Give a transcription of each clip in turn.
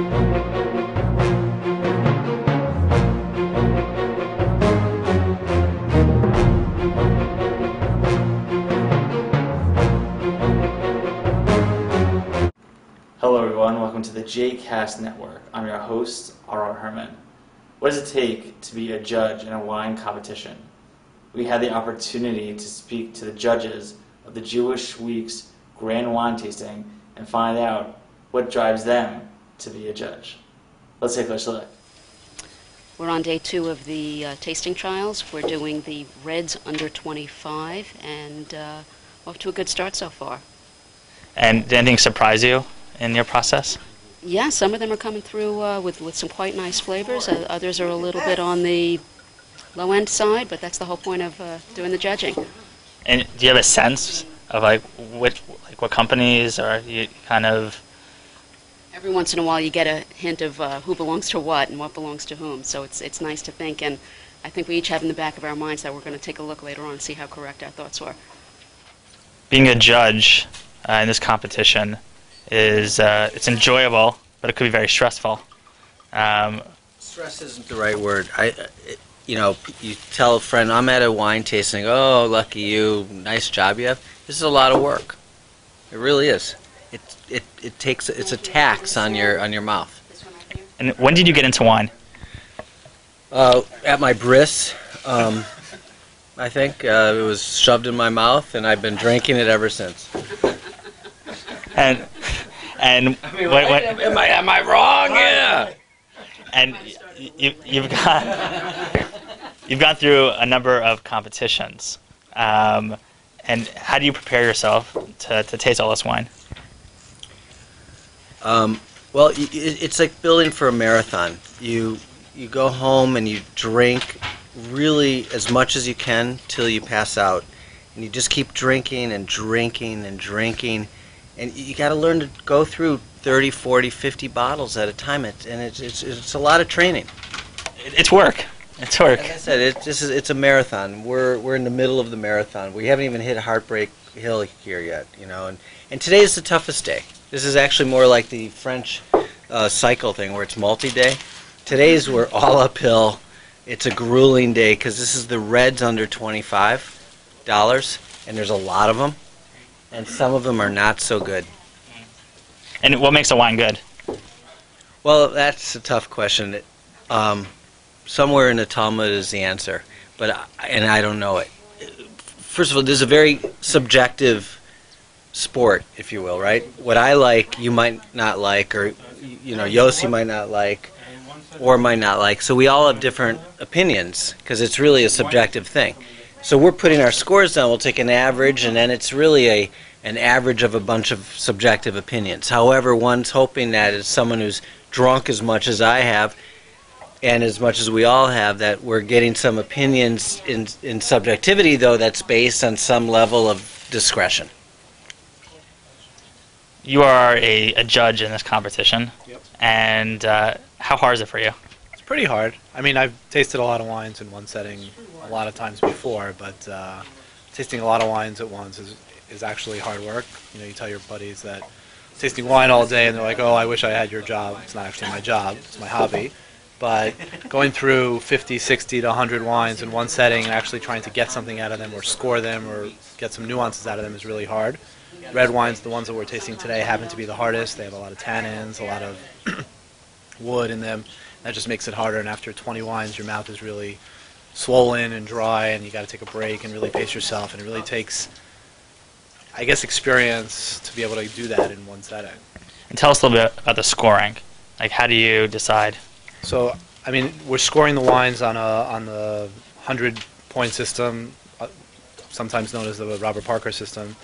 Hello, everyone. Welcome to the JCast Network. I'm your host, Aaron Herman. What does it take to be a judge in a wine competition? We had the opportunity to speak to the judges of the Jewish Week's Grand Wine Tasting and find out what drives them to be a judge. Let's take a closer look. We're on day two of the uh, tasting trials. We're doing the reds under 25 and uh, off to a good start so far. And did anything surprise you in your process? Yeah, some of them are coming through uh, with, with some quite nice flavors. Uh, others are a little bit on the low end side, but that's the whole point of uh, doing the judging. And do you have a sense of like which like what companies are you kind of Every once in a while, you get a hint of uh, who belongs to what and what belongs to whom. So it's it's nice to think, and I think we each have in the back of our minds that we're going to take a look later on and see how correct our thoughts were. being a judge uh, in this competition is uh, it's enjoyable, but it could be very stressful. Um, Stress isn't the right word. I, uh, it, you know, you tell a friend, I'm at a wine tasting. Oh, lucky you! Nice job you have. This is a lot of work. It really is. It it it takes it's a tax on your on your mouth. and when did you get into wine? Uh, at my bris, um, I think uh, it was shoved in my mouth, and I've been drinking it ever since. And and what, what, am I am I wrong? Yeah. and you, you've got you've gone through a number of competitions. Um, and how do you prepare yourself to, to taste all this wine? Um, well, y- y- it's like building for a marathon. You you go home and you drink really as much as you can till you pass out, and you just keep drinking and drinking and drinking, and you got to learn to go through 30, 40, 50 bottles at a time. It, and it's, it's it's a lot of training. It, it's work. It's work. Like I said, it, this is it's a marathon. We're we're in the middle of the marathon. We haven't even hit Heartbreak Hill here yet, you know. And and today is the toughest day. This is actually more like the French uh, cycle thing, where it's multi-day. Today's we're all uphill. It's a grueling day because this is the Reds under twenty-five dollars, and there's a lot of them, and some of them are not so good. And what makes a wine good? Well, that's a tough question. Um, somewhere in the Talmud is the answer, but I, and I don't know it. First of all, this is a very subjective sport, if you will, right? What I like, you might not like, or you know, Yossi might not like, or might not like. So we all have different opinions because it's really a subjective thing. So we're putting our scores down. We'll take an average, and then it's really a an average of a bunch of subjective opinions. However, one's hoping that as someone who's drunk as much as I have, and as much as we all have, that we're getting some opinions in in subjectivity, though that's based on some level of discretion. You are a, a judge in this competition. Yep. And uh, how hard is it for you? It's pretty hard. I mean, I've tasted a lot of wines in one setting a lot of times before, but uh, tasting a lot of wines at once is, is actually hard work. You know, you tell your buddies that tasting wine all day, and they're like, "Oh, I wish I had your job." It's not actually my job; it's my hobby. But going through 50, 60 to 100 wines in one setting and actually trying to get something out of them, or score them, or get some nuances out of them is really hard. Red wines, the ones that we're tasting today, happen to be the hardest. They have a lot of tannins, a lot of wood in them. That just makes it harder. And after 20 wines, your mouth is really swollen and dry, and you got to take a break and really pace yourself. And it really takes, I guess, experience to be able to do that in one setting. And tell us a little bit about the scoring. Like, how do you decide? So, I mean, we're scoring the wines on a on the hundred point system, uh, sometimes known as the Robert Parker system.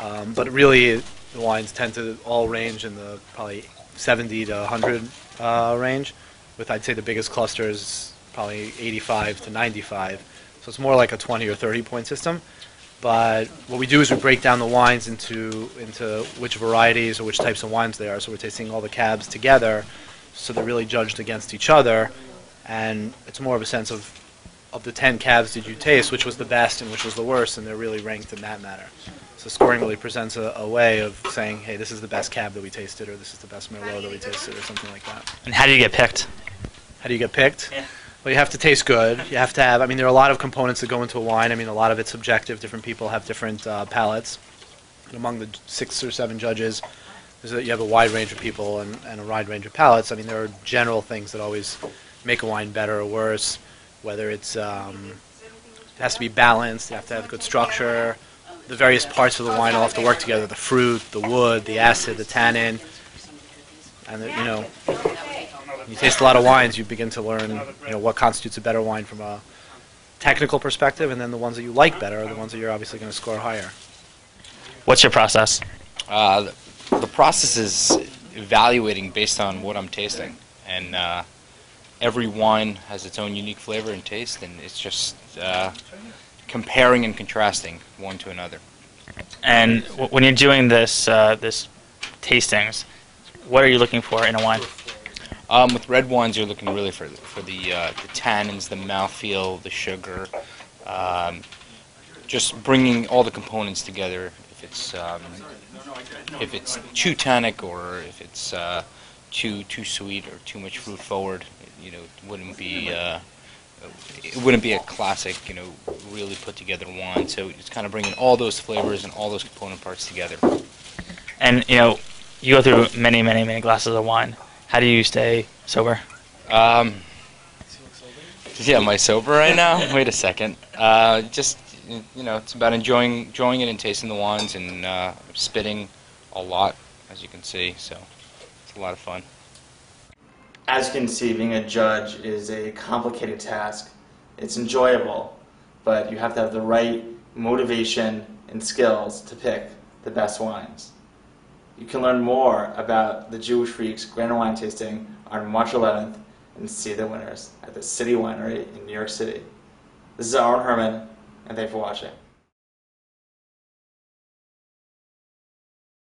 Um, but really, the wines tend to all range in the probably 70 to 100 uh, range, with I'd say the biggest cluster is probably 85 to 95. So it's more like a 20 or 30 point system. But what we do is we break down the wines into into which varieties or which types of wines they are. So we're tasting all the cabs together, so they're really judged against each other, and it's more of a sense of of the 10 cabs did you taste, which was the best and which was the worst, and they're really ranked in that manner. So So scoring really presents a, a way of saying, hey, this is the best cab that we tasted, or this is the best Merlot that we tasted, or something like that. And how do you get picked? How do you get picked? Yeah. Well, you have to taste good. You have to have. I mean, there are a lot of components that go into a wine. I mean, a lot of it's subjective. Different people have different uh, palates. And among the six or seven judges, is that you have a wide range of people and, and a wide range of palates. I mean, there are general things that always make a wine better or worse. Whether it's um, it has to be balanced. You have to have good structure. The various parts of the wine all have to work together: the fruit, the wood, the acid, the tannin, and the, you know when you taste a lot of wines, you begin to learn, you know, what constitutes a better wine from a technical perspective, and then the ones that you like better are the ones that you're obviously going to score higher. What's your process? Uh, the, the process is evaluating based on what I'm tasting, and uh, every wine has its own unique flavor and taste, and it's just uh, comparing and contrasting one to another. And w- when you're doing this uh, this tastings, what are you looking for in a wine? Um, with red wines, you're looking really for the, for the uh, the tannins, the mouthfeel, the sugar, um, just bringing all the components together. If it's um, if it's too tannic or if it's uh, too too sweet or too much fruit forward, you know, it wouldn't be uh, it wouldn't be a classic, you know, really put together wine. So it's kind of bringing all those flavors and all those component parts together. And you know, you go through many, many, many glasses of wine. How do you stay sober? Um, yeah, am I sober right now? Wait a second. Uh, just you know, it's about enjoying enjoying it and tasting the wines and uh, spitting a lot, as you can see. So it's a lot of fun. As you can see, being a judge is a complicated task. It's enjoyable, but you have to have the right motivation and skills to pick the best wines. You can learn more about the Jewish Week's Grand Wine Tasting on March 11th and see the winners at the City Winery in New York City. This is Aaron Herman, and thanks for watching.